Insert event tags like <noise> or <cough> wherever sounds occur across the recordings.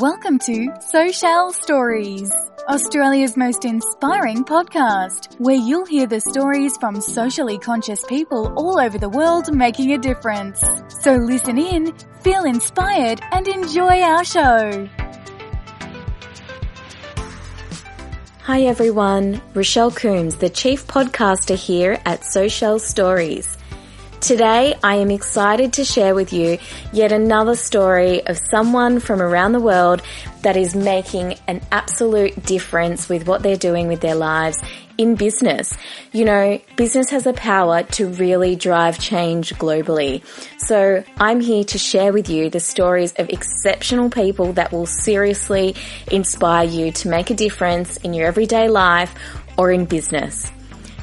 Welcome to Social Stories, Australia's most inspiring podcast, where you'll hear the stories from socially conscious people all over the world making a difference. So listen in, feel inspired, and enjoy our show. Hi everyone, Rochelle Coombs, the Chief Podcaster here at Social Stories. Today, I am excited to share with you yet another story of someone from around the world that is making an absolute difference with what they're doing with their lives in business. You know, business has a power to really drive change globally. So I'm here to share with you the stories of exceptional people that will seriously inspire you to make a difference in your everyday life or in business.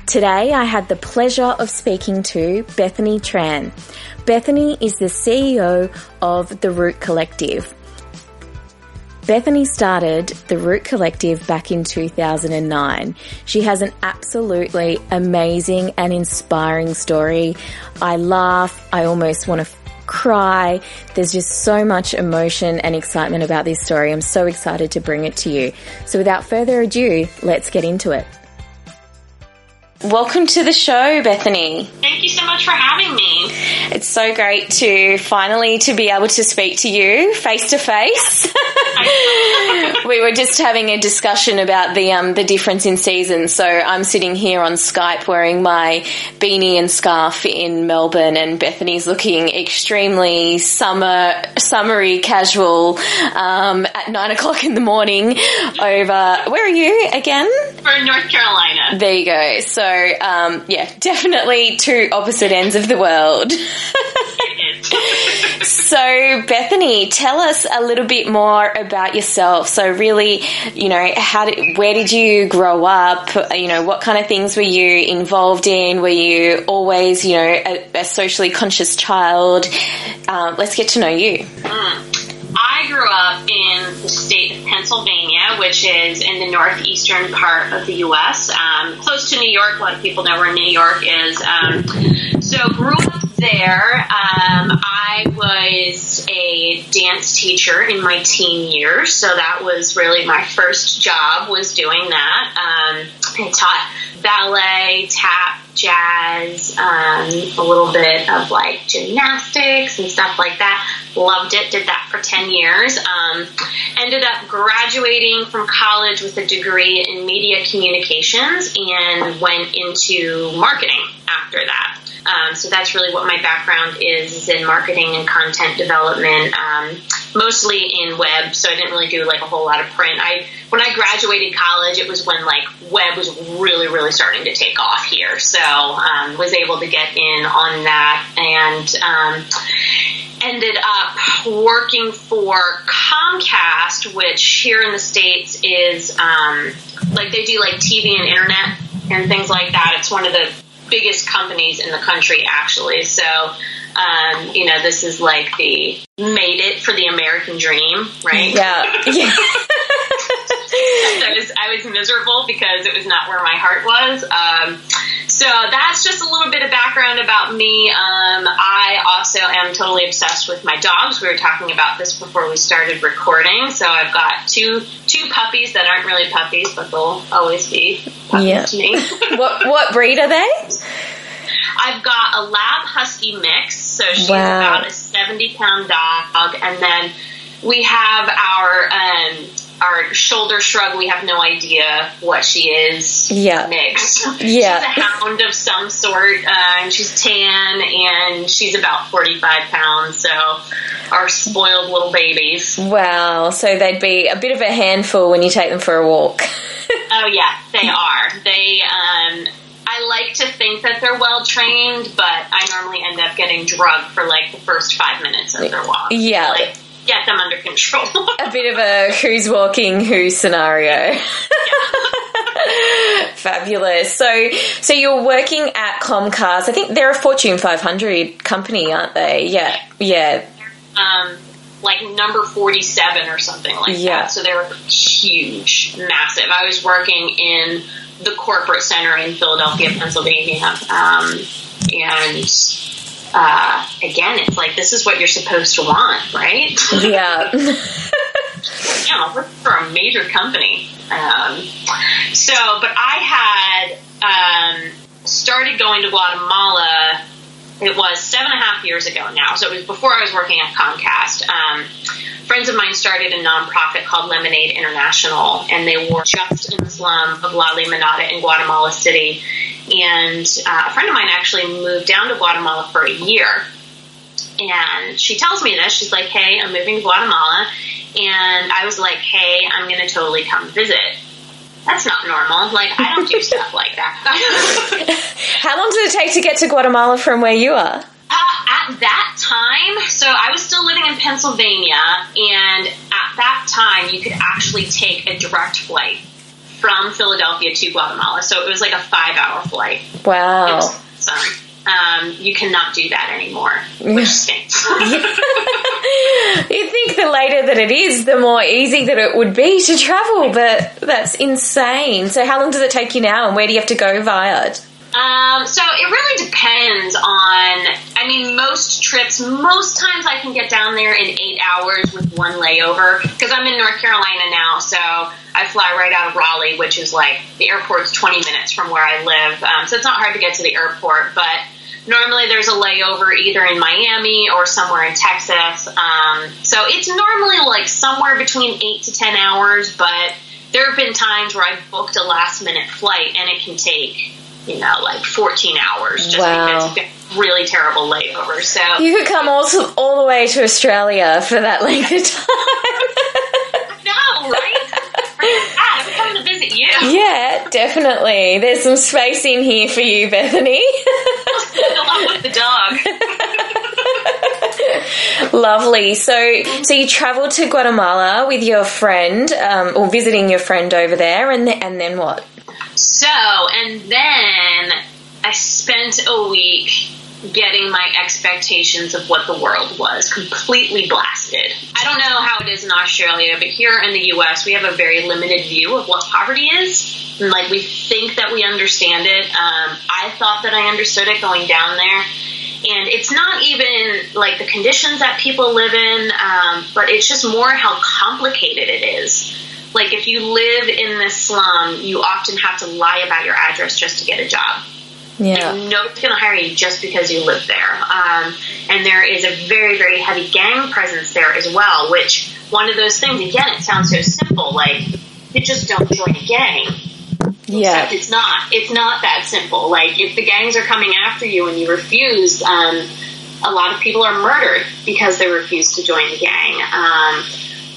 Today I had the pleasure of speaking to Bethany Tran. Bethany is the CEO of The Root Collective. Bethany started the Root Collective back in 2009. She has an absolutely amazing and inspiring story. I laugh. I almost want to cry. There's just so much emotion and excitement about this story. I'm so excited to bring it to you. So without further ado, let's get into it. Welcome to the show, Bethany. Thank you so much for having me. It's so great to finally to be able to speak to you face to face. <laughs> <laughs> We were just having a discussion about the um, the difference in seasons. So I'm sitting here on Skype wearing my beanie and scarf in Melbourne, and Bethany's looking extremely summer summery casual um, at nine o'clock in the morning. Over where are you again? For North Carolina. There you go. So um, yeah, definitely two opposite ends of the world. <laughs> <laughs> so Bethany, tell us a little bit more about yourself. So really, you know, how did, where did you grow up? You know, what kind of things were you involved in? Were you always, you know, a, a socially conscious child? Um, let's get to know you. I grew up in the state of Pennsylvania, which is in the northeastern part of the U.S., um, close to New York. A lot of people know where New York is. Um, so grew up there. Um, I was a dance teacher in my teen years, so that was really my first job was doing that. Um, I taught ballet, tap, jazz, um, a little bit of like gymnastics and stuff like that. Loved it. Did that for 10 years. Um, ended up graduating from college with a degree in media communications and went into marketing after that. Um, so that's really what my background is, is in marketing and content development, um, mostly in web. So I didn't really do like a whole lot of print. I when I graduated college, it was when like web was really, really starting to take off here. So um, was able to get in on that and um, ended up working for Comcast, which here in the states is um, like they do like TV and internet and things like that. It's one of the biggest companies in the country, actually. So, um, you know, this is like the made it for the American dream, right? Yeah. <laughs> yeah. <laughs> I was I was miserable because it was not where my heart was. Um, so that's just a little bit of background about me. Um, I also am totally obsessed with my dogs. We were talking about this before we started recording. So I've got two two puppies that aren't really puppies, but they'll always be puppies Yeah. to me. <laughs> what what breed are they? I've got a lab husky mix, so she's Wow. about a seventy pound dog, and then we have our um, our shoulder shrug. We have no idea what she is. Yeah. mix. <laughs> Yeah. she's a hound of some sort, uh, and she's tan, and she's about forty five pounds. So our spoiled little babies. Wow. So they'd be a bit of a handful when you take them for a walk. <laughs> Oh yeah, they are. They. Um, I like to think that they're well trained, but I normally end up getting drugged for like the first five minutes of their walk. Yeah. Like, get them under control. a bit of a who's walking who scenario. <laughs> Fabulous. So, so you're working at Comcast. I think they're a Fortune 500 company, aren't they? Yeah, yeah, um, like number 47 or something like Yeah. that. So they're huge, massive. I was working in the corporate center in Philadelphia, Pennsylvania. Um, and uh, again, it's like this is what you're supposed to want, right? yeah. you know, working for a major company. Um, so, but I had um, started going to Guatemala. It was seven and a half years ago now, so it was before I was working at Comcast. Um, friends of mine started a nonprofit called Lemonade International, and they were just in the slum of La Limonada in Guatemala City. And uh, a friend of mine actually moved down to Guatemala for a year. And she tells me this. She's like, hey, I'm moving to Guatemala. And I was like, hey, I'm going to totally come visit. That's not normal. Like, I don't do stuff like that. <laughs> How long did it take to get to Guatemala from where you are? Uh, at that time, so I was still living in Pennsylvania, and at that time, you could actually take a direct flight from Philadelphia to Guatemala. So it was like a five hour flight. Wow. Um, you cannot do that anymore, which stinks. you think the later that it is, the more easy that it would be to travel, but that's insane. So, how long does it take you now, and where do you have to go via? Um, so it really depends on. I mean, most trips, most times I can get down there in eight hours with one layover because I'm in North Carolina now. So I fly right out of Raleigh, which is like the airport's 20 minutes from where I live. Um, so it's not hard to get to the airport, but normally there's a layover either in Miami or somewhere in Texas. Um, so it's normally like somewhere between eight to 10 hours, but there have been times where I've booked a last minute flight and it can take you know, like 14 hours just wow. because it's really terrible layover. So you could come all, to, all the way to Australia for that length of time. no, right? I'm coming to visit you. Yeah, definitely. There's some space in here for you, Bethany. With <laughs> the dog. <laughs> Lovely. So, so you travelled to Guatemala with your friend, um, or visiting your friend over there, and th- and then what? So, and then I spent a week getting my expectations of what the world was completely blasted. I don't know how it is in Australia, but here in the US, we have a very limited view of what poverty is. And like we think that we understand it. Um, I thought that I understood it going down there. And it's not even like the conditions that people live in, um, but it's just more how complicated it is. Like if you live in this slum, you often have to lie about your address just to get a job. Yeah. And nobody's going to hire you just because you live there. Um, and there is a very, very heavy gang presence there as well, which one of those things, again, it sounds so simple, like you just don't join a gang. Yeah. Except it's not. It's not that simple. Like if the gangs are coming after you and you refuse, um, a lot of people are murdered because they refuse to join the gang. Um,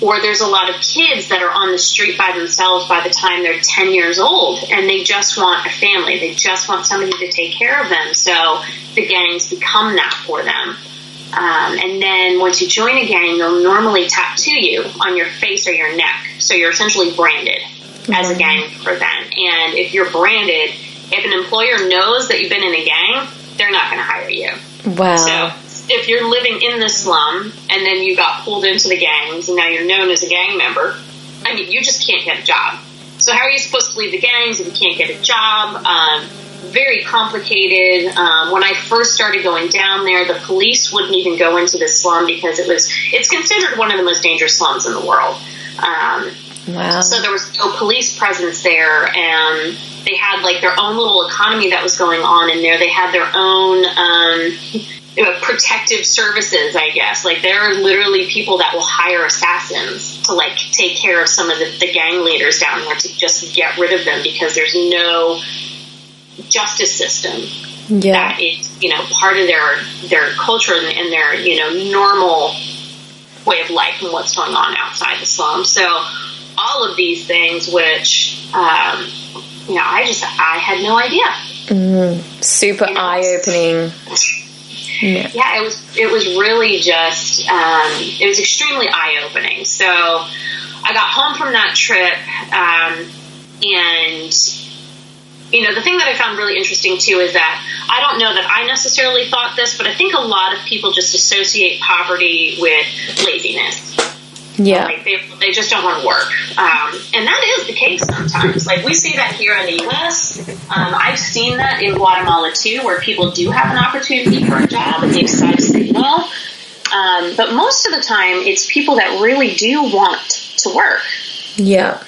or there's a lot of kids that are on the street by themselves by the time they're 10 years old and they just want a family. They just want somebody to take care of them. So the gangs become that for them. Um, and then once you join a gang, they'll normally tattoo you on your face or your neck. So you're essentially branded mm-hmm. as a gang for them. And if you're branded, if an employer knows that you've been in a gang, they're not going to hire you. Wow. So if you're living in the slum and then you got pulled into the gangs and now you're known as a gang member, I mean, you just can't get a job. So how are you supposed to leave the gangs if you can't get a job? Um, very complicated. Um, when I first started going down there, the police wouldn't even go into the slum because it was it's considered one of the most dangerous slums in the world. Um, wow. So there was no police presence there, and they had like their own little economy that was going on in there. They had their own. Um, protective services, I guess. Like there are literally people that will hire assassins to like take care of some of the, the gang leaders down there to just get rid of them because there's no justice system yeah. that is, you know, part of their their culture and, and their, you know, normal way of life and what's going on outside the slum. So all of these things which um, you know, I just I had no idea. Mm, super you know, eye opening. Yeah. yeah, it was it was really just um, it was extremely eye opening. So I got home from that trip, um, and you know the thing that I found really interesting too is that I don't know that I necessarily thought this, but I think a lot of people just associate poverty with laziness. Yeah. Like they, they just don't want to work. Um, and that is the case sometimes. Like we see that here in the U.S. Um, I've seen that in Guatemala too, where people do have an opportunity for a job and they decide to say no. Um, but most of the time, it's people that really do want to work. Yeah.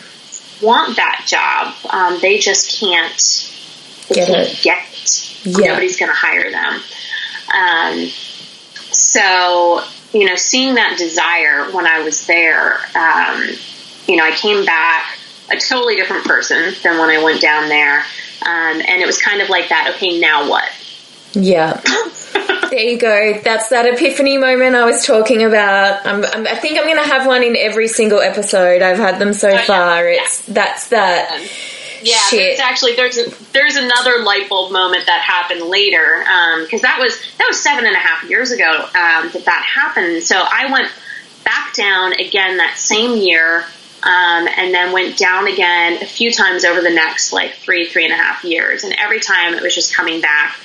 Want that job. Um, they just can't, Get can't it. get it. Yeah. Nobody's going to hire them. Um, so, you know, seeing that desire when I was there, um, you know, I came back a totally different person than when I went down there. Um, and it was kind of like that, okay, now what? Yeah. there you go. That's that epiphany moment I was talking about. I'm, I'm, I think I'm going to have one in every single episode. I've had them so yeah. far. It's that's that. Yeah, Shit. there's actually there's a, there's another light bulb moment that happened later because that was that was seven and a half years ago um, that that happened. So I went back down again that same year, um, and then went down again a few times over the next like three three and a half years, and every time it was just coming back.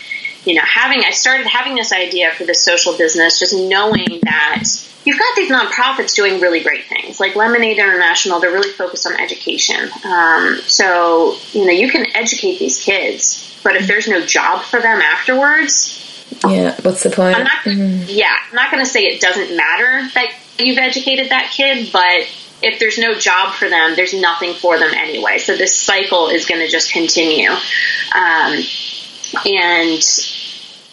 You know, having I started having this idea for this social business, just knowing that you've got these nonprofits doing really great things, like Lemonade International. They're really focused on education. Um, so you know, you can educate these kids, but if there's no job for them afterwards, Yeah. What's the point? I'm not. Yeah, I'm not going to say it doesn't matter that you've educated that kid, but if there's no job for them, there's nothing for them anyway. So this cycle is going to just continue. Um, and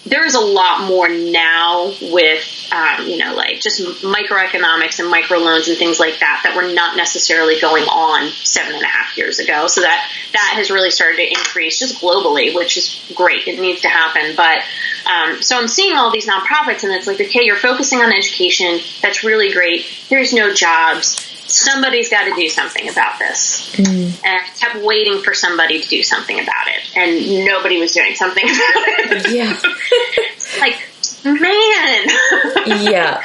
there's a lot more now with, um, you know, like just microeconomics and microloans and things like that that were not necessarily going on seven and a half years ago. So that that has really started to increase just globally, which is great. It needs to happen. But um, so I'm seeing all these nonprofits, and it's like, okay, you're focusing on education. That's really great. There's no jobs. Somebody's got to do something about this. And I kept waiting for somebody to do something about it, and nobody was doing something <laughs> about it. Yeah. <laughs> like, man. <laughs> yeah.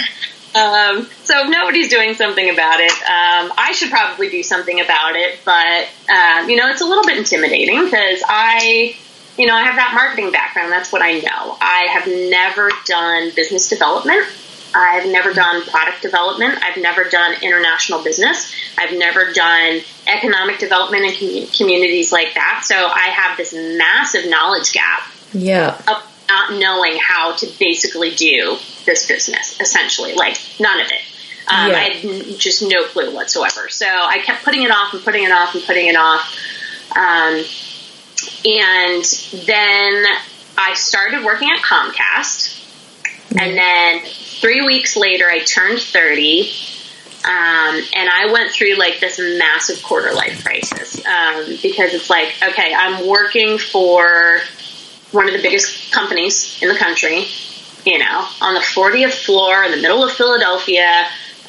Um, so if nobody's doing something about it, um, I should probably do something about it. But um, you know, it's a little bit intimidating because I, you know, I have that marketing background. That's what I know. I have never done business development. I've never done product development. I've never done international business. I've never done economic development in commu- communities like that. So I have this massive knowledge gap Yeah. of not knowing how to basically do this business, essentially. Like, none of it. Um, Yeah. I had just no clue whatsoever. So I kept putting it off and putting it off and putting it off. Um, and then I started working at Comcast. And then three weeks later, I turned 30. Um, and I went through like this massive quarter life crisis um, because it's like, okay, I'm working for one of the biggest companies in the country, you know, on the 40th floor in the middle of Philadelphia.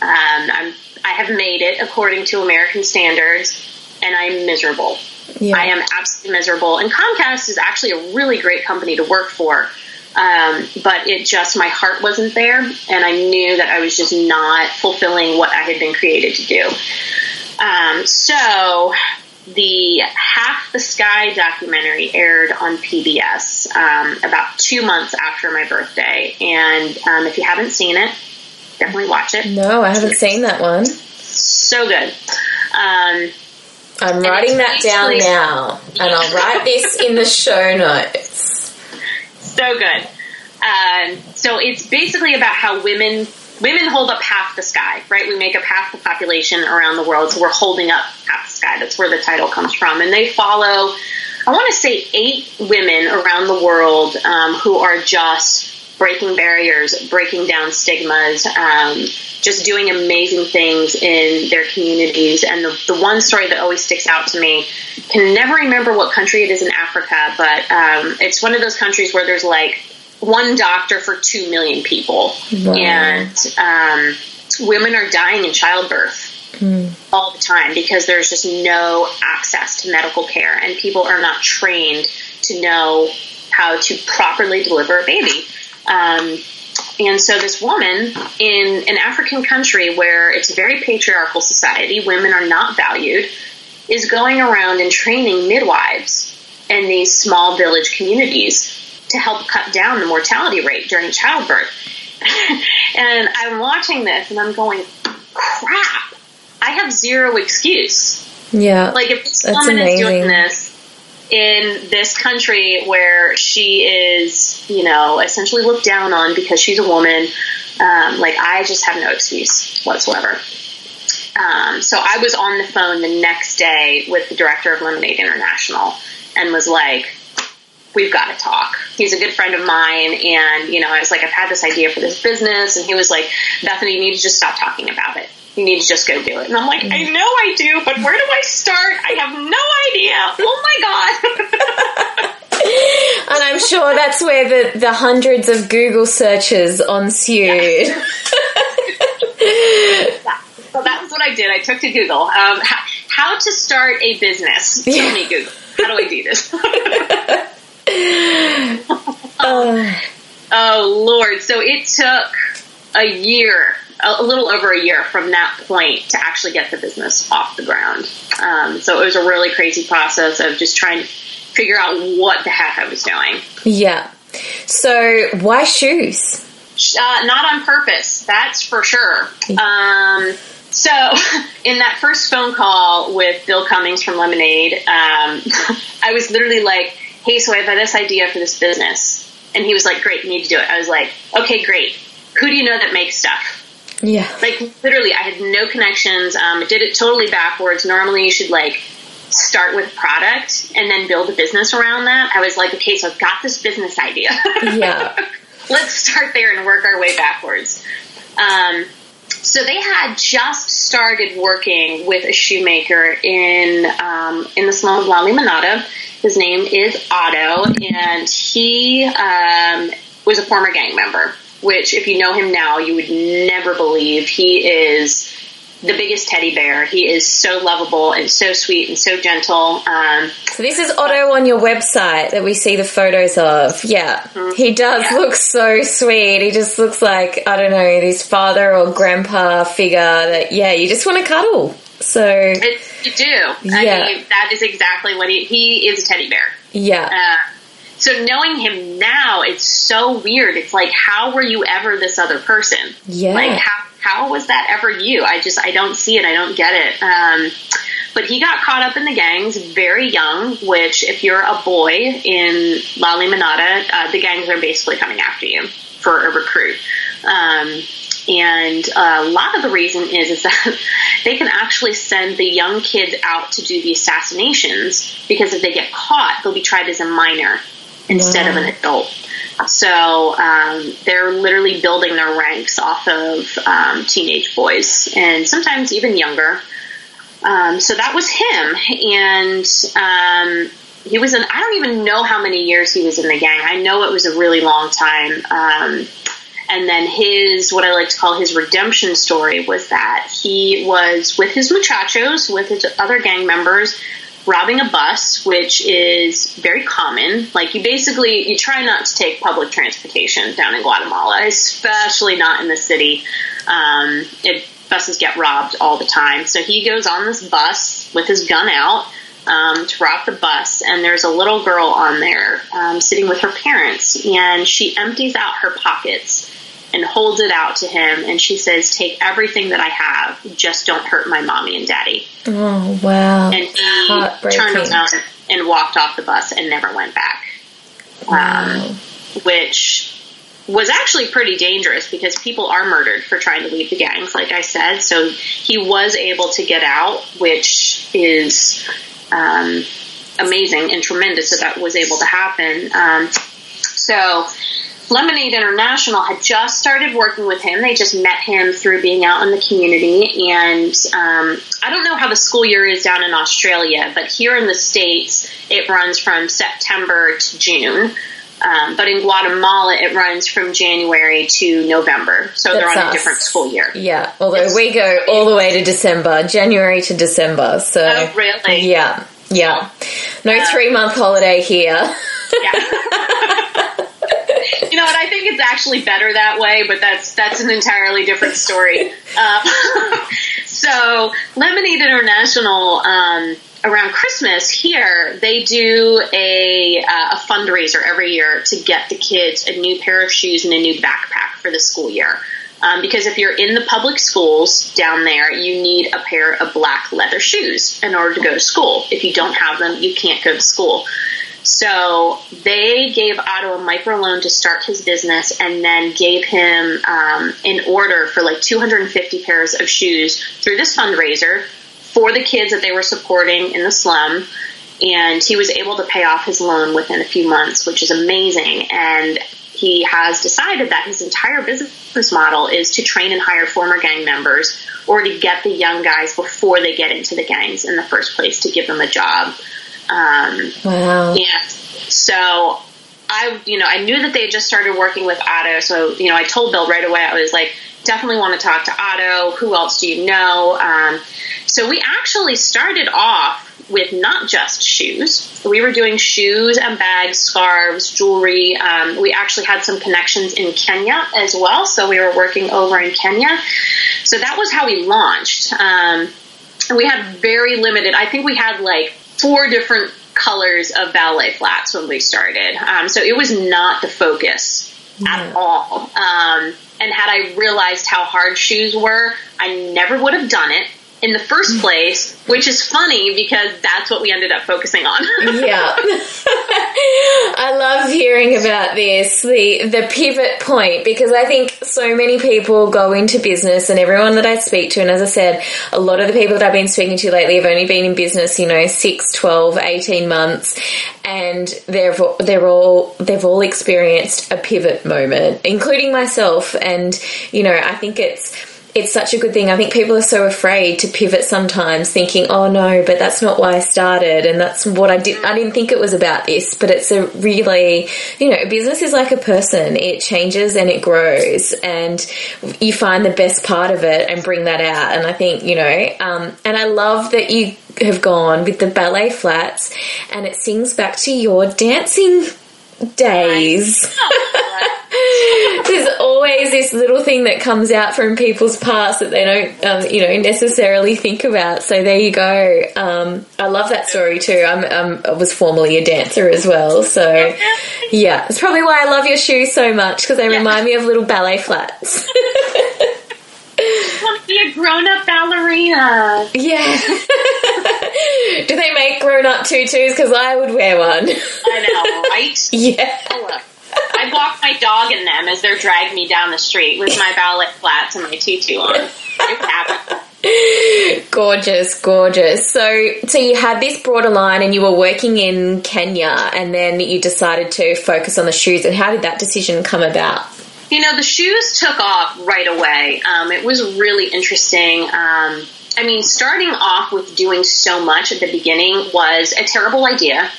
Um, I'm, I have made it according to American standards, and I'm miserable. Yeah. I am absolutely miserable. And Comcast is actually a really great company to work for. Um, but it just, my heart wasn't there, and I knew that I was just not fulfilling what I had been created to do. Um, so the Half the Sky documentary aired on PBS um, about two months after my birthday. And um, if you haven't seen it, definitely watch it. No, I haven't seen that one. So good. Um, I'm writing that down now, and I'll write this in the show notes. so good. Um, so it's basically about how women women hold up half the sky, right? We make up half the population around the world, so we're holding up half the sky. That's where the title comes from, and they follow. I want to say eight women around the world um, who are just breaking barriers, breaking down stigmas, um, just doing amazing things in their communities. And the, the one story that always sticks out to me, can never remember what country it is in Africa, but um, it's one of those countries where there's like one doctor for two million people, Wow. and um, women are dying in childbirth all the time because there's just no access to medical care, and people are not trained to know how to properly deliver a baby. Um, and so this woman in an African country where it's a very patriarchal society, women are not valued, is going around and training midwives in these small village communities to help cut down the mortality rate during childbirth. <laughs> and I'm watching this and I'm going, crap, I have zero excuse. Yeah. Like if this woman is doing this in this country where she is, you know, essentially looked down on because she's a woman, um, like I just have no excuse whatsoever. Um, so I was on the phone the next day with the director of Lemonade International and was like, we've got to talk. He's a good friend of mine. And, you know, I was like, I've had this idea for this business. And he was like, Bethany, you need to just stop talking about it. You need to just go do it. And I'm like, I know I do, but where do I start? I have no idea. Oh my God. <laughs> and I'm sure that's where the, the hundreds of Google searches ensued. Yeah. <laughs> so that's what I did. I took to Google. Um, how, how, to start a business. Tell yeah. me, Google. How do I do this? <laughs> oh. oh, Lord. So it took a year, a little over a year from that point to actually get the business off the ground. Um, so it was a really crazy process of just trying to figure out what the heck I was doing. Yeah. So why shoes? Uh, not on purpose, that's for sure. Um, so, <laughs> in that first phone call with Bill Cummings from Lemonade, um, <laughs> I was literally like, hey, so I have this idea for this business. And he was like, great, you need to do it. I was like, okay, great. Who do you know that makes stuff? Yeah. Like, literally, I had no connections. Um, I did it totally backwards. Normally, you should, like, start with product and then build a business around that. I was like, okay, so I've got this business idea. Yeah. <laughs> Let's start there and work our way backwards. Um, so they had just started working with a shoemaker in um, in the small of La Limonada. His name is Otto, and he um, was a former gang member. Which, if you know him now, you would never believe. He is the biggest teddy bear. He is so lovable and so sweet and so gentle. Um, so this is Otto on your website that we see the photos of. Yeah, mm-hmm. he does yeah. look so sweet. He just looks like I don't know his father or grandpa figure. That yeah, you just want to cuddle. So it, you do. Yeah. I mean, that is exactly what he he is a teddy bear. Yeah. Uh, so knowing him now, it's so weird. It's like, how were you ever this other person? Yeah. Like, how, how was that ever you? I just, I don't see it. I don't get it. Um, but he got caught up in the gangs very young, which if you're a boy in La Limonada, uh, the gangs are basically coming after you for a recruit. Um, and a lot of the reason is, is that <laughs> they can actually send the young kids out to do the assassinations because if they get caught, they'll be tried as a minor instead wow. of an adult. So um, they're literally building their ranks off of um, teenage boys and sometimes even younger. Um, so that was him, and um, he was in. I don't even know how many years he was in the gang. I know it was a really long time. And then his, what I like to call his redemption story, was that he was with his muchachos, with his other gang members, robbing a bus, which is very common. Like you basically you try not to take public transportation down in Guatemala, especially not in the city. Um, it, buses get robbed all the time. So he goes on this bus with his gun out um, to rob the bus, and there's a little girl on there um, sitting with her parents, and she empties out her pockets and holds it out to him and she says, Take everything that I have, just don't hurt my mommy and daddy. Oh, wow. And he turned around and walked off the bus and never went back. Wow. Um, which was actually pretty dangerous because people are murdered for trying to leave the gangs, like I said. So he was able to get out, which is um, amazing and tremendous that that was able to happen. Um, so Lemonade International had just started working with him. They just met him through being out in the community. And um, I don't know how the school year is down in Australia, but here in the States, it runs from September to June. Um, but in Guatemala, it runs from January to November. So That's they're on us. a different school year. Yeah, although it's, we go all the way to December, January to December. So, oh, really? Yeah, yeah. No uh, three month holiday here. Yeah. <laughs> you know what? I think it's actually better that way, but that's that's an entirely different story. <laughs> Um, <laughs> so, Lemonade International. Um, around Christmas here, they do a, uh, a fundraiser every year to get the kids a new pair of shoes and a new backpack for the school year. Um, because if you're in the public schools down there, you need a pair of black leather shoes in order to go to school. If you don't have them, you can't go to school. So they gave Otto a microloan to start his business and then gave him um, an order for like 250 pairs of shoes through this fundraiser for the kids that they were supporting in the slum. And he was able to pay off his loan within a few months, which is amazing. And he has decided that his entire business model is to train and hire former gang members or to get the young guys before they get into the gangs in the first place to give them a job. Um, wow. Yeah. So I, you know, I knew that they had just started working with Otto. So, you know, I told Bill right away, I was like, definitely want to talk to Otto. Who else do you know? Um, so we actually started off with not just shoes. We were doing shoes and bags, scarves, jewelry. Um, we actually had some connections in Kenya as well. So we were working over in Kenya. So that was how we launched. Um, we had very limited, I think we had like four different colors of ballet flats when we started. Um, so it was not the focus at all. Um, and had I realized how hard shoes were, I never would have done it in the first mm. place, which is funny because that's what we ended up focusing on. <laughs> yeah. <laughs> I love hearing about this, the the pivot point because I think so many people go into business and everyone that I speak to and as I said, a lot of the people that I've been speaking to lately have only been in business, you know, 6, 12, 18 months and they've they're all they've all experienced a pivot moment, including myself and you know, I think it's it's such a good thing. I think people are so afraid to pivot sometimes, thinking, "Oh no, but that's not why I started, and that's what I did. I didn't think it was about this." But it's a really, you know, business is like a person; it changes and it grows, and you find the best part of it and bring that out. And I think, you know, um, and I love that you have gone with the ballet flats, and it sings back to your dancing days. <laughs> <laughs> There's always this little thing that comes out from people's past that they don't, um, you know, necessarily think about. So there you go. Um, I love that story too. I'm, um, I was formerly a dancer as well. So <laughs> yeah, it's probably why I love your shoes so much because they yeah. remind me of little ballet flats. <laughs> want to be a grown-up ballerina. Yeah. Do they make grown-up tutus? Because I would wear one. I know, right? Yeah. I walk my dog in them as they're dragging me down the street with my ballet flats and my tutu on. gorgeous, gorgeous. So, so you had this broader line, and you were working in Kenya, and then you decided to focus on the shoes. And how did that decision come about? You know, the shoes took off right away. Um, it was really interesting. Um, I mean, starting off with doing so much at the beginning was a terrible idea.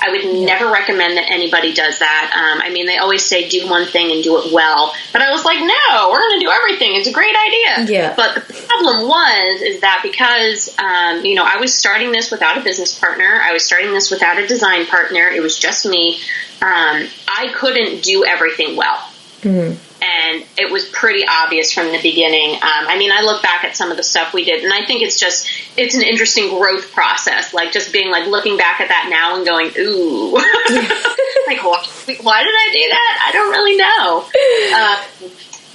I would yeah. never recommend that anybody does that. Um, I mean, they always say do one thing and do it well, but I was like, no, we're going to do everything. It's a great idea. Yeah. But the problem was is that because um, you know I was starting this without a business partner, I was starting this without a design partner. It was just me. Um, I couldn't do everything well. Mm and it was pretty obvious from the beginning. Um, I mean, I look back at some of the stuff we did, and I think it's just it's an interesting growth process. Like just being like looking back at that now and going, ooh, <laughs> like why, why, did I do that? I don't really know. <laughs> Uh,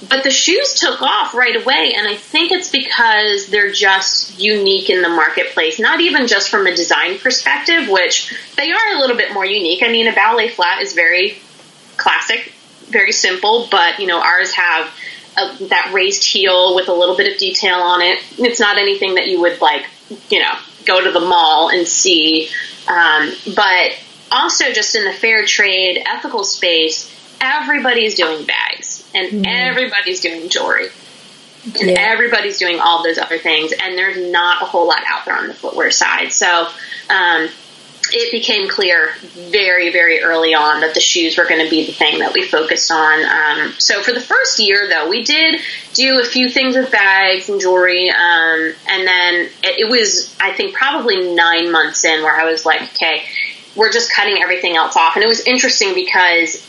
but the shoes took off right away, and I think it's because they're just unique in the marketplace. Not even just from a design perspective, which they are a little bit more unique. I mean, a ballet flat is very classic very simple, but you know ours have a, that raised heel with a little bit of detail on it. It's not anything that you would like, you know, go to the mall and see. Um, but also, just in the fair trade ethical space, everybody's doing bags and mm. everybody's doing jewelry. And yeah. everybody's doing all those other things, and there's not a whole lot out there on the footwear side. So, um, it became clear very, very early on that the shoes were going to be the thing that we focused on. Um, so for the first year, though, we did do a few things with bags and jewelry, um, and then it, it, was, I think, probably nine months in where I was like, okay, we're just cutting everything else off. And it was interesting because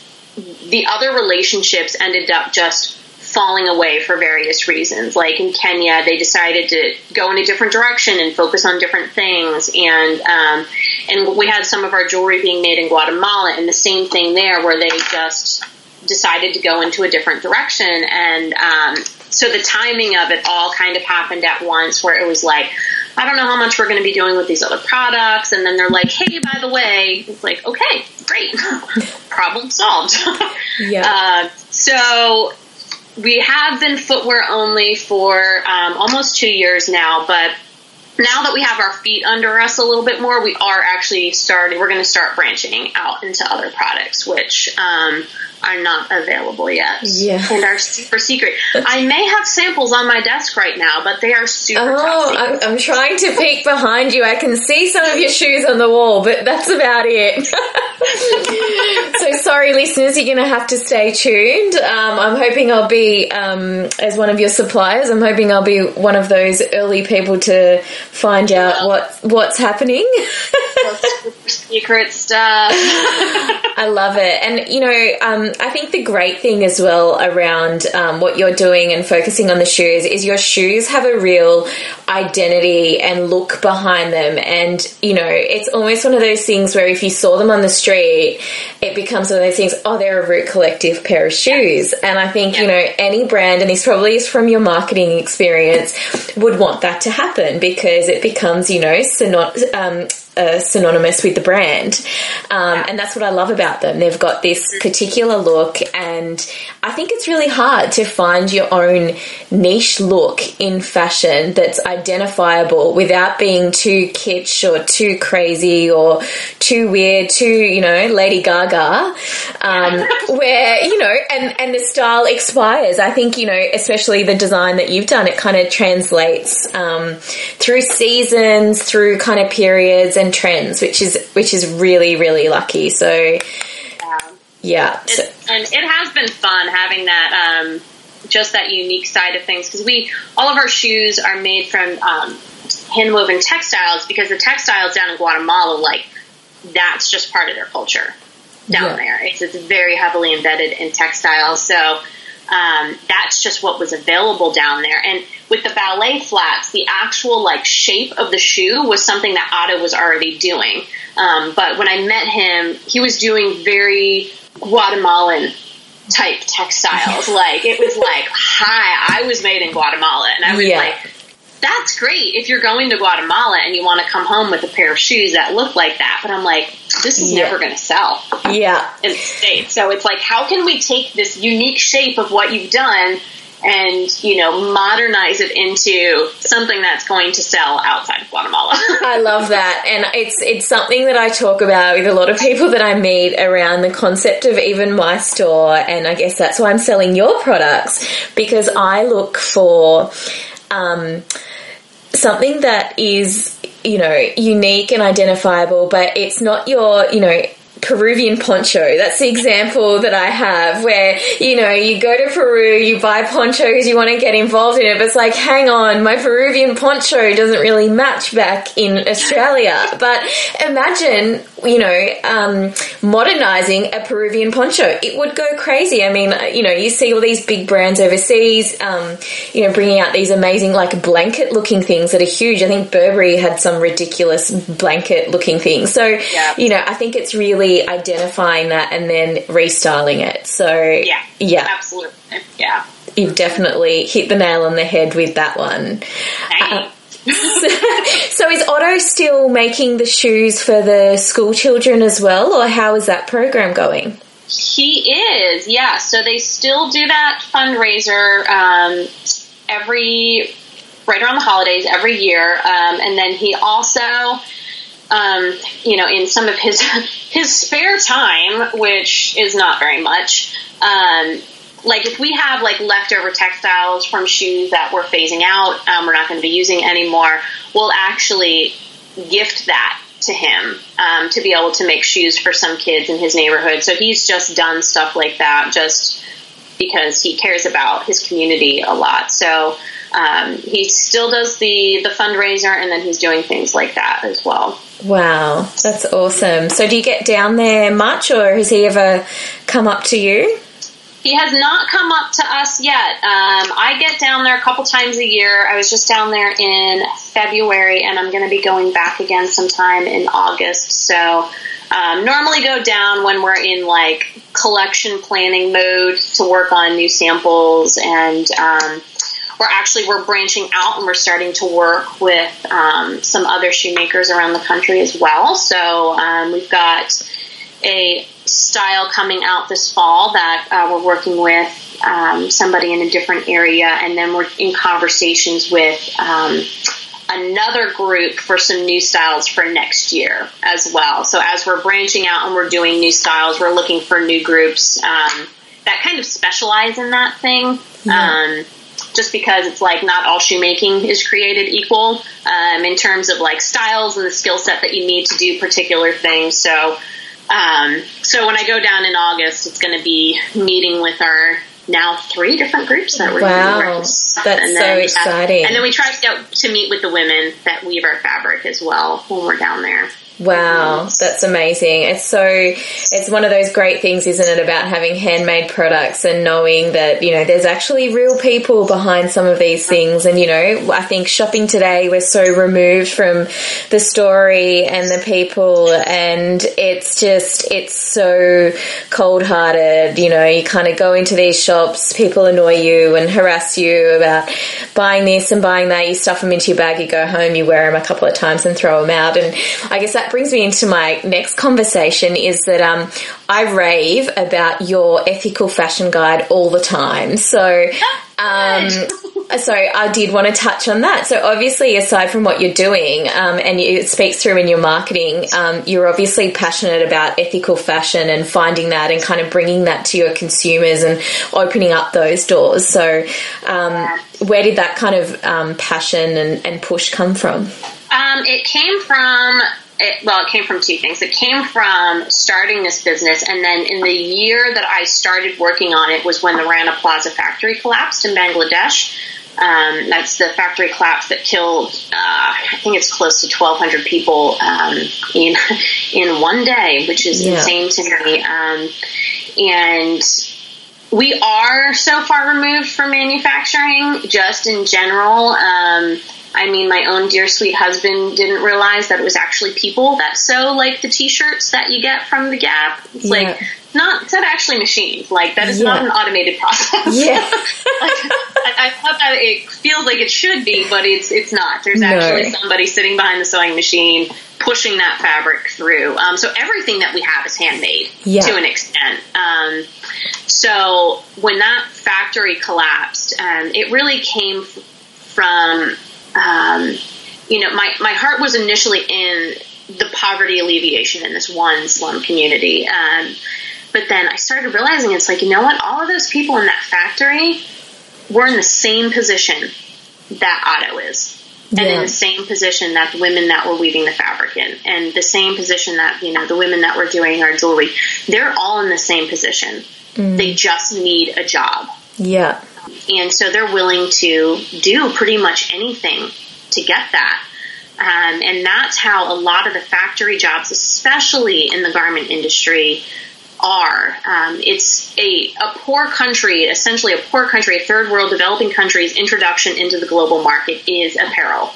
the other relationships ended up just falling away for various reasons. Like in Kenya, they decided to go in a different direction and focus on different things. And um, and we had some of our jewelry being made in Guatemala, and the same thing there, where they just decided to go into a different direction. And um, so the timing of it all kind of happened at once, where it was like, I don't know how much we're going to be doing with these other products. And then they're like, hey, by the way, it's like, okay, great, <laughs> problem solved. <laughs> Yeah. Uh, so we have been footwear only for um, almost two years now, but now that we have our feet under us a little bit more, we are actually starting. We're going to start branching out into other products, which um, are not available yet. Yeah. and are super secret. I may have samples on my desk right now, but they are super. Oh. I'm, I'm trying to peek behind you. I can see some of your shoes on the wall, but that's about it. <laughs> so sorry, listeners, you're going to have to stay tuned. Um, I'm hoping I'll be, um, as one of your suppliers, I'm hoping I'll be one of those early people to find out what what's happening. <laughs> secret stuff. <laughs> I love it. And, you know, um, I think the great thing as well around um, what you're doing and focusing on the shoes is your shoes have a real identity and look behind them. And, you know, it's almost one of those things where if you saw them on the street, it becomes one of those things, oh, they're a Root Collective pair of shoes. And I think, you know, any brand, and this probably is from your marketing experience, would want that to happen because it becomes, you know, synony- um, uh, synonymous with the brand. Um, And that's what I love about them. They've got this particular look, and I think it's really hard to find your own niche look in fashion that's identifiable without being too kitsch or too crazy or too weird, too, you know, Lady Gaga, um, <laughs> where, you know, and, and the style expires. I think, you know, especially the design that you've done, it kind of translates um, through seasons, through kind of periods and trends, which is which is really really lucky. So yeah, so, and it has been fun having that, um, just that unique side of things because we, all of our shoes are made from um, hand woven textiles because the textiles down in Guatemala, like that's just part of their culture down Yeah. there. It's, it's very heavily embedded in textiles, so um, that's just what was available down there. And with the ballet flats, the actual like shape of the shoe was something that Otto was already doing. Um, but when I met him, he was doing very Guatemalan type textiles. <laughs> like it was like, hi, I was made in Guatemala, and I was Yeah. like. That's great if you're going to Guatemala and you want to come home with a pair of shoes that look like that. But I'm like, this is Yeah. never going to sell yeah, in the States. So it's like, how can we take this unique shape of what you've done and, you know, modernize it into something that's going to sell outside of Guatemala? <laughs> I love that, and it's it's something that I talk about with a lot of people that I meet around the concept of even my store, and I guess that's why I'm selling your products because I look for um, something that is you know unique and identifiable, but it's not your you know. Peruvian poncho. That's the example that I have where, you know, you go to Peru, you buy ponchos, you want to get involved in it, but it's like, hang on, my Peruvian poncho doesn't really match back in Australia. But imagine, you know, um, modernizing a Peruvian poncho. It would go crazy. I mean, you know, you see all these big brands overseas, um, you know, bringing out these amazing, like, blanket looking things that are huge. I think Burberry had some ridiculous blanket looking things. So, Yeah. you know, I think it's really identifying that and then restyling it. So, yeah. yeah, Absolutely. Yeah. you've definitely hit the nail on the head with that one. Thanks. <laughs> so is Otto still making the shoes for the school children as well, or how is that program going? He is, yeah. So they still do that fundraiser um, every right around the holidays every year, um, and then he also, um, you know, in some of his <laughs> his spare time, which is not very much. Um, like if we have like leftover textiles from shoes that we're phasing out, um, we're not going to be using anymore. We'll actually gift that to him um, to be able to make shoes for some kids in his neighborhood. So he's just done stuff like that just because he cares about his community a lot. So um, he still does the the fundraiser, and then he's doing things like that as well. Wow, that's awesome. So do you get down there much, or has he ever come up to you? He has not come up to us yet. Um, I get down there a couple times a year. I was just down there in February, and I'm going to be going back again sometime in August. So um, normally go down when we're in like collection planning mode to work on new samples, and um, we're actually we're branching out and we're starting to work with um, some other shoemakers around the country as well. So um, we've got a style coming out this fall that uh, we're working with um, somebody in a different area, and then we're in conversations with um, another group for some new styles for next year as well. So as we're branching out and we're doing new styles, we're looking for new groups um, that kind of specialize in that thing. Um, just because it's like not all shoemaking is created equal um, in terms of like styles and the skill set that you need to do particular things. So, um, so when I go down in August, it's going to be meeting with our now three different groups that we're Wow, doing work with. that's and so then, yeah, exciting. and then we try to get to meet with the women that weave our fabric as well when we're down there. Wow, that's amazing. It's so, it's one of those great things, isn't it, about having handmade products and knowing that, you know, there's actually real people behind some of these things. And, you know, I think shopping today, we're so removed from the story and the people and it's just, it's so cold hearted. You know, you kind of go into these shops, people annoy you and harass you about buying this and buying that. You stuff them into your bag, you go home, you wear them a couple of times and throw them out. And I guess that brings me into my next conversation is that um, I rave about your ethical fashion guide all the time. So, <laughs> um, so I did want to touch on that. So obviously, aside from what you're doing, um, and you, it speaks through in your marketing, um, you're obviously passionate about ethical fashion and finding that and kind of bringing that to your consumers and opening up those doors. So, um, where did that kind of um, passion and, and push come from? Um, it came from it, well, it came from two things. It came from starting this business, and then in the year that I started working on it was when the Rana Plaza factory collapsed in Bangladesh. Um, that's the factory collapse that killed, uh, I think it's close to 1,200 people um, in <laughs> in one day, which is Yeah. insane to me. Um, and we are so far removed from manufacturing, just in general. I mean, my own dear sweet husband didn't realize that it was actually people that sew like the t-shirts that you get from the Gap. It's Yeah. like not it's not actually machines. Like that is Yeah. not an automated process. Yeah. like, <laughs> I, I thought that it feels like it should be, but it's it's not. There's No. actually somebody sitting behind the sewing machine pushing that fabric through. Um, so everything that we have is handmade Yeah. to an extent. Um, so when that factory collapsed, um, it really came f- from, um, you know, my, my heart was initially in the poverty alleviation in this one slum community. Um, but then I started realizing it's like, you know what? All of those people in that factory were in the same position that Otto is. And in the same position that the women that were weaving the fabric in, and the same position that, you know, the women that were doing our jewelry, they're all in the same position. They just need a job. Yeah. And so they're willing to do pretty much anything to get that. Um, and that's how a lot of the factory jobs, especially in the garment industry, are. Um, it's a, a poor country, essentially a poor country, a third world developing country's introduction into the global market is apparel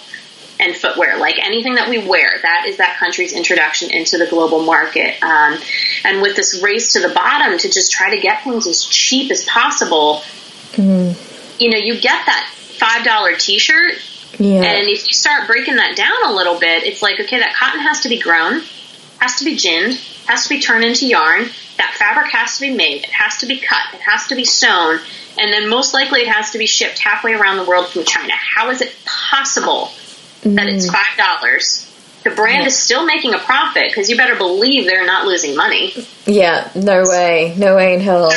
and footwear. Like anything that we wear, that is that country's introduction into the global market. Um, and with this race to the bottom to just try to get things as cheap as possible, Mm-hmm. you know, you get that $5 t shirt. Yeah. And if you start breaking that down a little bit, it's like, okay, that cotton has to be grown, has to be ginned, has to be turned into yarn. That fabric has to be made. It has to be cut. It has to be sewn. And then most likely it has to be shipped halfway around the world from China. How is it possible that it's mm-hmm. $5? The brand is still making a profit because you better believe they're not losing money. yeah. No way. No way in hell.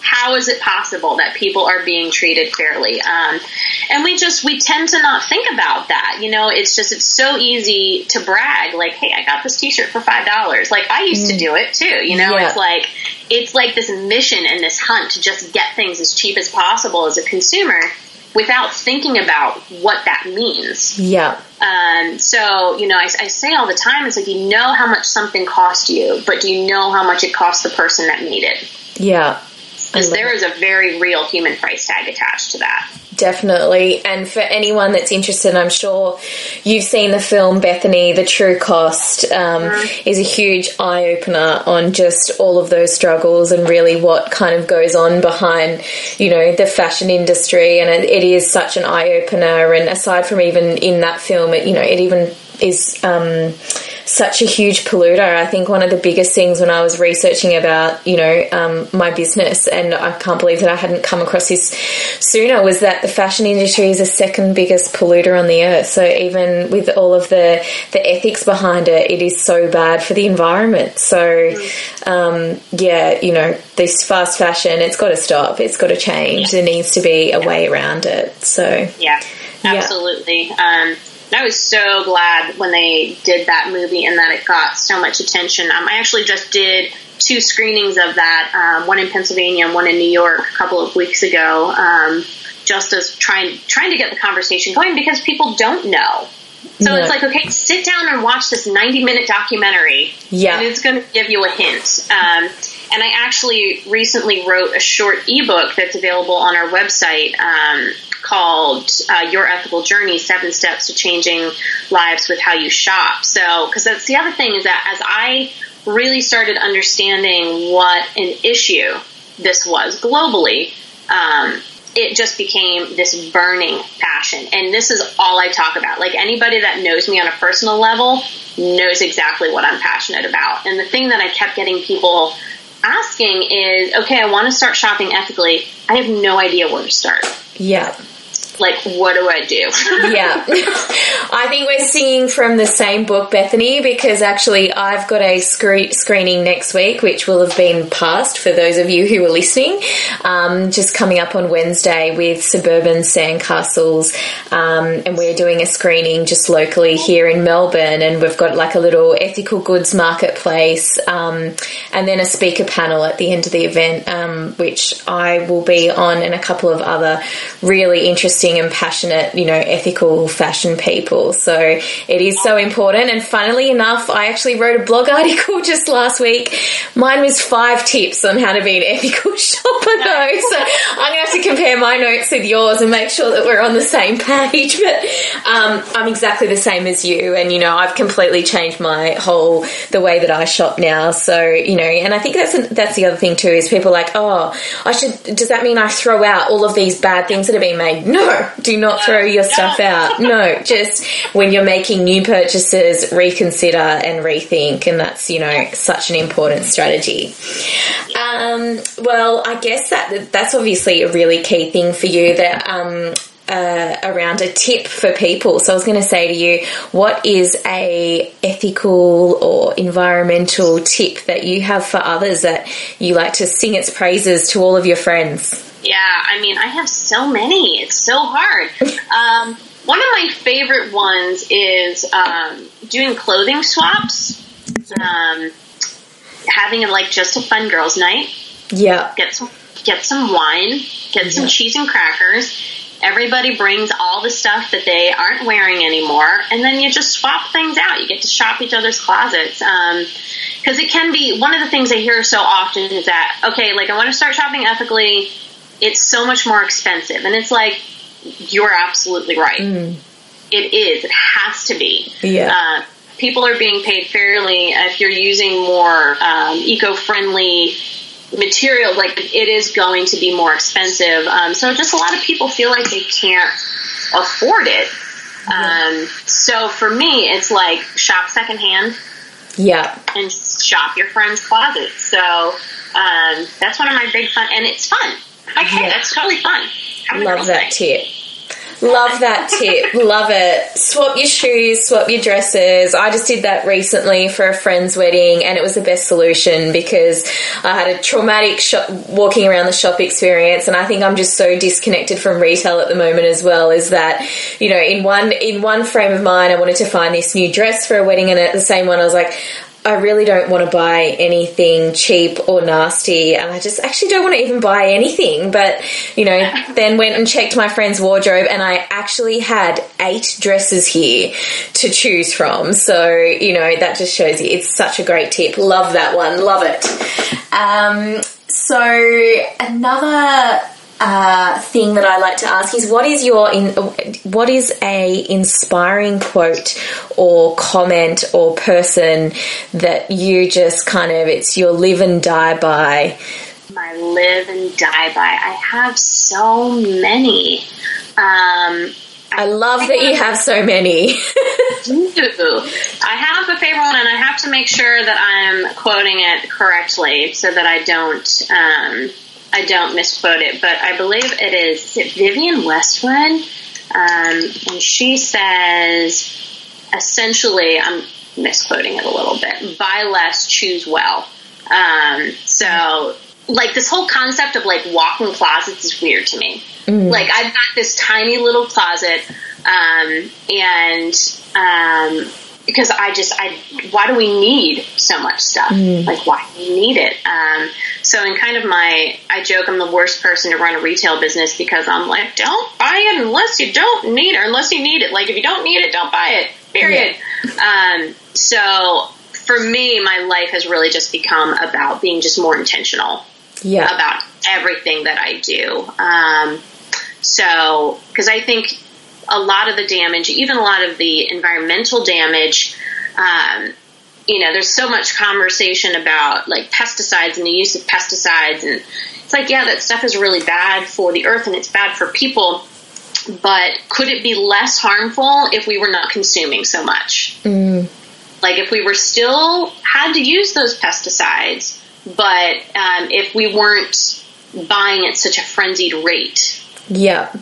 How is it possible that people are being treated fairly? Um, and we just we tend to not think about that. You know, it's just it's so easy to brag, like, "Hey, I got this T-shirt for five dollars." Like I used to do it too. You know, Yeah. it's like it's like this mission and this hunt to just get things as cheap as possible as a consumer without thinking about what that means. Yeah. Um, so, you know, I, I say all the time, it's like you know how much something cost you, but do you know how much it cost the person that made it? Yeah. Because there is a very real human price tag attached to that. Definitely. And for anyone that's interested, I'm sure you've seen the film Bethany, The True Cost, um, mm-hmm. is a huge eye opener on just all of those struggles and really what kind of goes on behind, you know, the fashion industry. And it, it is such an eye opener. And aside from even in that film, it, you know, it even is, um, such a huge polluter. I think one of the biggest things when I was researching about, you know, um, my business, and I can't believe that I hadn't come across this sooner, was that the fashion industry is the second biggest polluter on the earth. So even with all of the the ethics behind it, it is so bad for the environment. So, um, yeah, you know, this fast fashion, it's got to stop. It's got to change. There needs to be a way around it. So, yeah, absolutely. Yeah. Um, I was so glad when they did that movie and that it got so much attention. Um, I actually just did two screenings of that, um, one in Pennsylvania and one in New York a couple of weeks ago, um, just as trying trying to get the conversation going because people don't know. So yeah. it's like, okay, sit down and watch this 90 minute documentary. Yeah. And it's going to give you a hint. Um, and I actually recently wrote a short ebook that's available on our website um, called uh, Your Ethical Journey Seven Steps to Changing Lives with How You Shop. So, because that's the other thing is that as I really started understanding what an issue this was globally, um, it just became this burning passion. And this is all I talk about. Like anybody that knows me on a personal level knows exactly what I'm passionate about. And the thing that I kept getting people asking is, okay, I want to start shopping ethically. I have no idea where to start. Yeah like, what do I do? <laughs> yeah. I think we're singing from the same book, Bethany, because actually I've got a scre- screening next week, which will have been passed for those of you who are listening, um, just coming up on Wednesday with Suburban Sandcastles. Um, and we're doing a screening just locally here in Melbourne. And we've got like a little ethical goods marketplace um, and then a speaker panel at the end of the event, um, which I will be on and a couple of other really interesting and passionate, you know, ethical fashion people. So it is so important. And funnily enough, I actually wrote a blog <laughs> article just last week. Mine was five tips on how to be an ethical <laughs> shopper though. So I'm going to have to compare my notes with yours and make sure that we're on the same page. <laughs> But um, I'm exactly the same as you. And, you know, I've completely changed my whole, the way that I shop now. So, you know, and I think that's, a, that's the other thing too is people like, oh, I should, does that mean I throw out all of these bad things that have been made? No, do not throw your stuff out. No, <laughs> just when you're making new purchases, reconsider and rethink. And that's, you know, such an important strategy. Um, well, I guess that that's obviously a really key thing for you that, um, uh, around a tip for people. So I was going to say to you, what is a ethical or environmental tip that you have for others that you like to sing its praises to all of your friends? Yeah, I mean, I have so many. It's so hard. <laughs> Um, one of my favorite ones is um, doing clothing swaps. Um, having like just a fun girls' night. Yeah. Get some get some wine. Get yeah. some cheese and crackers. Everybody brings all the stuff that they aren't wearing anymore, and then you just swap things out. You get to shop each other's closets. Because um, it can be one of the things I hear so often is that okay, like I want to start shopping ethically it's so much more expensive. And it's like, you're absolutely right. Mm. It is. It has to be. Yeah. Uh, people are being paid fairly if you're using more um, eco-friendly material. Like it is going to be more expensive. Um, so just a lot of people feel like they can't afford it. Um, so for me, it's like shop secondhand. Yeah. And shop your friend's closet. So um, that's one of my big fun, and it's fun. Okay, yeah. that's totally fun. Love that tip. Love that tip. <laughs> Love it. Swap your shoes, swap your dresses. I just did that recently for a friend's wedding and it was the best solution because I had a traumatic shop, walking around the shop experience and I think I'm just so disconnected from retail at the moment as well is that, you know, in one, in one frame of mind, I wanted to find this new dress for a wedding and at the same one I was like, I really don't want to buy anything cheap or nasty, and I just actually don't want to even buy anything. But you know, <laughs> then went and checked my friend's wardrobe, and I actually had eight dresses here to choose from. So you know, that just shows you it's such a great tip. Love that one. Love it. Um, so another uh, thing that I like to ask is what is your in, what is a inspiring quote or comment or person that you just kind of it's your live and die by? My live and die by. I have so many. Um, I love that you have so many. <laughs> I have a favorite one, and I have to make sure that I'm quoting it correctly so that I don't um, I don't misquote it. But I believe it is, is it Vivienne Westwood, um, and she says essentially I'm misquoting it a little bit. Buy less, choose well. Um, so like this whole concept of like walk-in closets is weird to me. Mm. Like I've got this tiny little closet, um, and um, because I just I why do we need so much stuff? Mm. Like why do we need it? Um, so in kind of my I joke I'm the worst person to run a retail business because I'm like don't buy it unless you don't need it, or unless you need it. Like if you don't need it, don't buy it. Period. Yeah. Um, so for me, my life has really just become about being just more intentional yeah. about everything that I do. Um, so, because I think a lot of the damage, even a lot of the environmental damage, um, you know, there's so much conversation about like pesticides and the use of pesticides, and it's like, yeah, that stuff is really bad for the earth and it's bad for people. But could it be less harmful if we were not consuming so much? Mm. Like if we were still had to use those pesticides, but um, if we weren't buying at such a frenzied rate, yeah,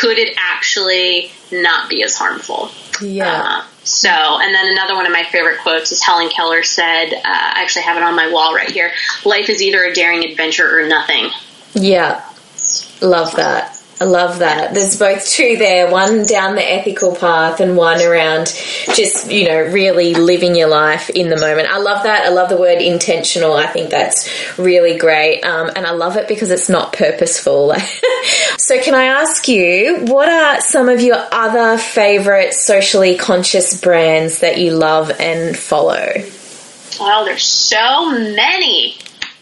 could it actually not be as harmful? Yeah. Uh, so, and then another one of my favorite quotes is Helen Keller said, uh, I actually have it on my wall right here life is either a daring adventure or nothing. Yeah. Love that. I love that. There's both two there, one down the ethical path and one around just, you know, really living your life in the moment. I love that. I love the word intentional. I think that's really great. Um, and I love it because it's not purposeful. <laughs> so, can I ask you, what are some of your other favorite socially conscious brands that you love and follow? Well, there's so many.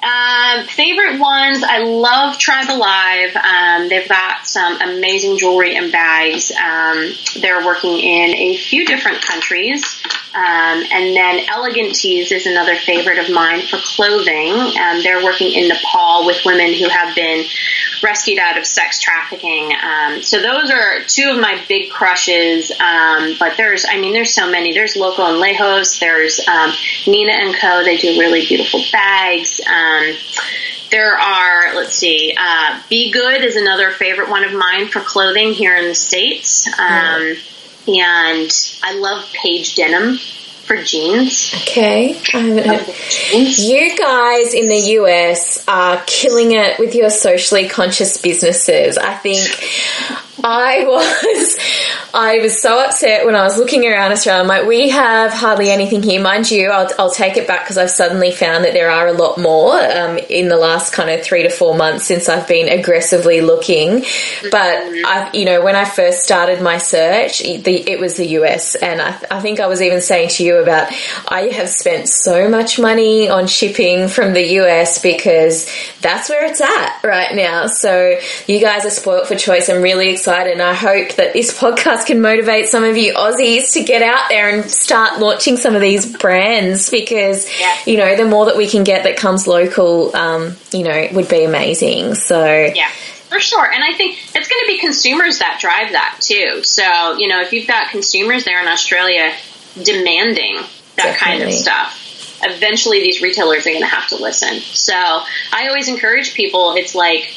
Um, favorite ones, I love Tribe Alive. Um, they've got some amazing jewelry and bags. Um, they're working in a few different countries. Um, and then Elegantees is another favorite of mine for clothing. Um, they're working in Nepal with women who have been rescued out of sex trafficking. Um, so those are two of my big crushes. but there's, I mean, there's so many. There's Local and Lejos. There's Nina and Co. They do really beautiful bags. Um, um, there are, let's see, uh, Be Good is another favorite one of mine for clothing here in the States. Um, And I love Paige Denim for jeans. Okay, I haven't heard. You guys in the US are killing it with your socially conscious businesses. I think I <laughs> was, I was so upset when I was looking around Australia. I'm like, we have hardly anything here, mind you. I'll, I'll take it back because I've suddenly found that there are a lot more um, in the last kind of three to four months since I've been aggressively looking. But I, you know, when I first started my search, the, it was the US, and I, I think I was even saying to you about I have spent so much money on shipping from the US because that's where it's at right now. So you guys are spoilt for choice. I'm really excited excited and I hope that this podcast can motivate some of you Aussies to get out there and start launching some of these brands because, yeah. you know, the more that we can get that comes local, um, you know, would be amazing. So, yeah. For sure. And I think it's going to be consumers that drive that too. So, you know, if you've got consumers there in Australia demanding that Definitely. kind of stuff, eventually these retailers are going to have to listen. So I always encourage people, it's like,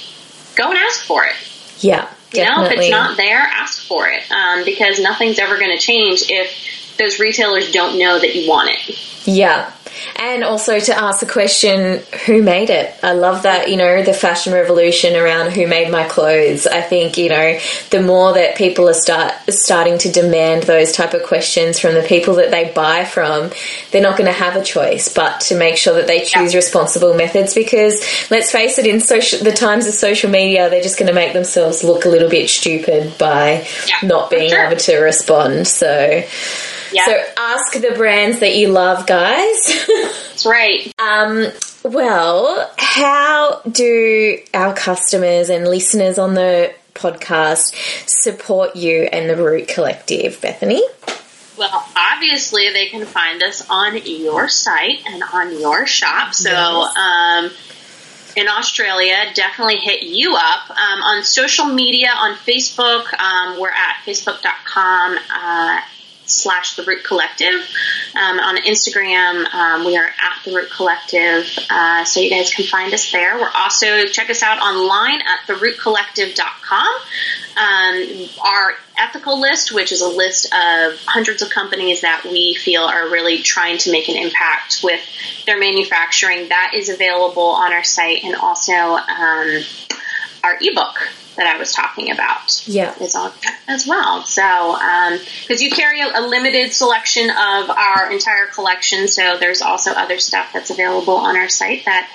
go and ask for it. Yeah. You know, if it's not there, ask for it um, because nothing's ever going to change if those retailers don't know that you want it. Yeah. And also to ask the question, who made it? I love that, you know, the fashion revolution around who made my clothes. I think, you know, the more that people are start starting to demand those type of questions from the people that they buy from, they're not going to have a choice but to make sure that they choose yeah. responsible methods because let's face it, in social, the times of social media, they're just going to make themselves look a little bit stupid by yeah, not being sure. able to respond. So, yeah. So ask the brands that you love, guys. <laughs> That's right. Um, Well, how do our customers and listeners on the podcast support you and the Root Collective, Bethany? Well, obviously, they can find us on your site and on your shop. So, yes. um, in Australia, definitely hit you up. Um, on social media, on Facebook, um, we're at facebook.com uh, slash The Root Collective. Um, on Instagram, um, we are at The Root Collective, uh, so you guys can find us there. We're also, check us out online at therootcollective.com. Um, our ethical list, which is a list of hundreds of companies that we feel are really trying to make an impact with their manufacturing, that is available on our site and also um, our ebook that I was talking about yeah. is on as well. So, because um, you carry a, a, limited selection of our entire collection, so there's also other stuff that's available on our site that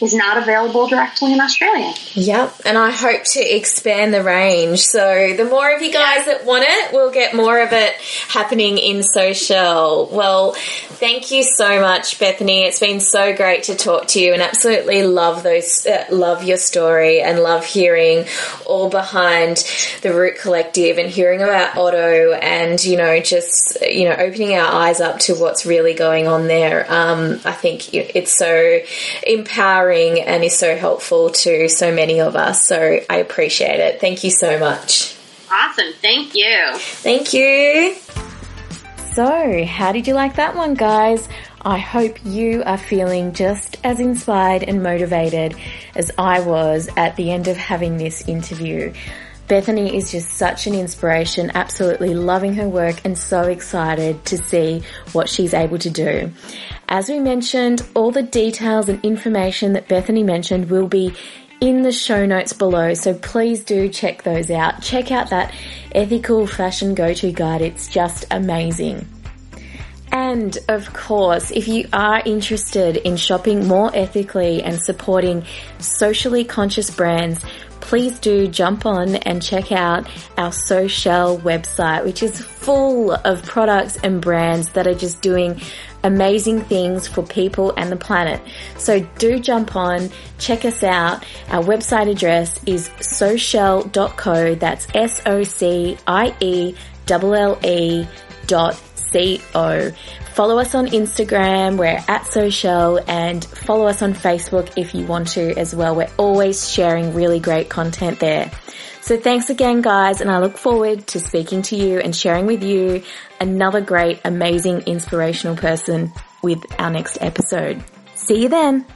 is not available directly in Australia. Yep, and I hope to expand the range. So the more of you guys yeah. that want it, we'll get more of it happening in Socielle. Well, thank you so much, Bethany. It's been so great to talk to you, and absolutely love those, uh, love your story, and love hearing all behind the Root Collective and hearing about Otto, and you know, just you know, opening our eyes up to what's really going on there. Um, I think it's so empowering and is so helpful to so many of us. So I appreciate it. Thank you so much. Awesome. Thank you. Thank you. So, how did you like that one, guys? I hope you are feeling just as inspired and motivated as I was at the end of having this interview. Bethany is just such an inspiration, absolutely loving her work and so excited to see what she's able to do. As we mentioned, all the details and information that Bethany mentioned will be in the show notes below, so please do check those out. Check out that ethical fashion go-to guide. It's just amazing. And of course, if you are interested in shopping more ethically and supporting socially conscious brands, please do jump on and check out our Socielle website, which is full of products and brands that are just doing amazing things for people and the planet. So do jump on, check us out. Our website address is socielle.co. That's S-O-C-I-E-L-L-E dot C-O. Follow us on Instagram, we're at Socielle, and follow us on Facebook if you want to as well. We're always sharing really great content there. So thanks again guys, and I look forward to speaking to you and sharing with you another great, amazing, inspirational person with our next episode. See you then.